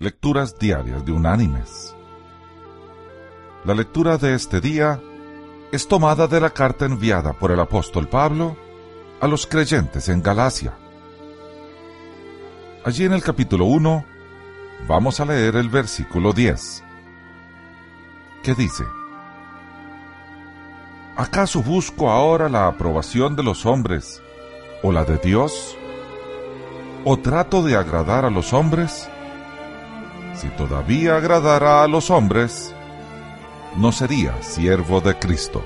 Lecturas Diarias de Unánimes. La lectura de este día es tomada de la carta enviada por el apóstol Pablo a los creyentes en Galacia. Allí en el capítulo 1 vamos a leer el versículo 10, que dice, ¿Acaso busco ahora la aprobación de los hombres o la de Dios? ¿O trato de agradar a los hombres? Si todavía agradara a los hombres, no sería siervo de Cristo.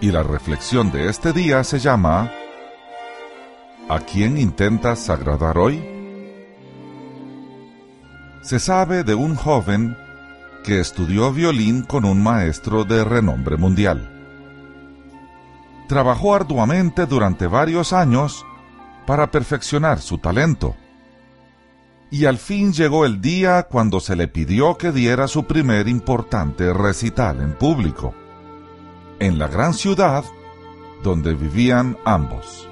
Y la reflexión de este día se llama ¿A quién intentas agradar hoy? Se sabe de un joven que estudió violín con un maestro de renombre mundial. Trabajó arduamente durante varios años para perfeccionar su talento y al fin llegó el día cuando se le pidió que diera su primer importante recital en público, en la gran ciudad donde vivían ambos,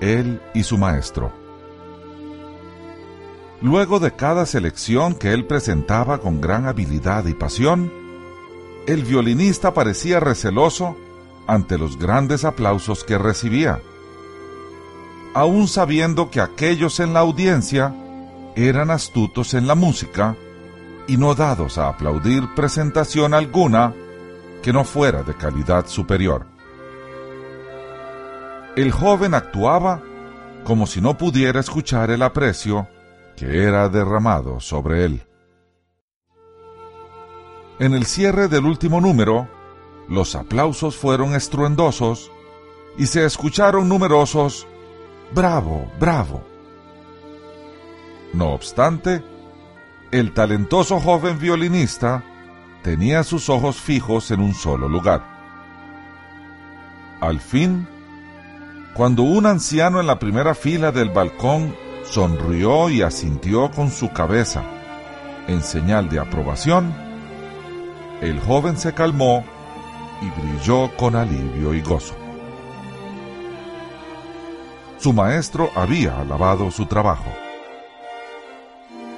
él y su maestro. Luego de cada selección que él presentaba con gran habilidad y pasión, el violinista parecía receloso ante los grandes aplausos que recibía, aun sabiendo que aquellos en la audiencia eran astutos en la música y no dados a aplaudir presentación alguna que no fuera de calidad superior. El joven actuaba como si no pudiera escuchar el aprecio que era derramado sobre él. En el cierre del último número, los aplausos fueron estruendosos y se escucharon numerosos Bravo, bravo. No obstante, el talentoso joven violinista tenía sus ojos fijos en un solo lugar. Al fin, cuando un anciano en la primera fila del balcón sonrió y asintió con su cabeza en señal de aprobación, el joven se calmó y brilló con alivio y gozo. Su maestro había alabado su trabajo.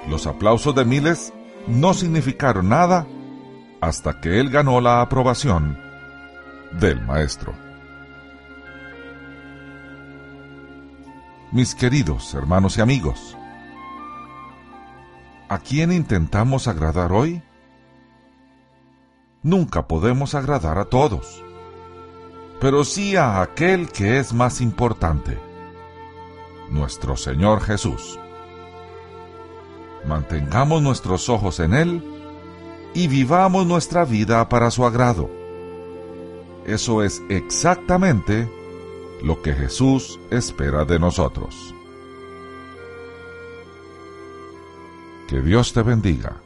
Los aplausos de miles no significaron nada hasta que él ganó la aprobación del maestro. Mis queridos hermanos y amigos, ¿a quién intentamos agradar hoy? Nunca podemos agradar a todos, pero sí a aquel que es más importante, nuestro Señor Jesús mantengamos nuestros ojos en Él y vivamos nuestra vida para su agrado. Eso es exactamente lo que Jesús espera de nosotros. Que Dios te bendiga.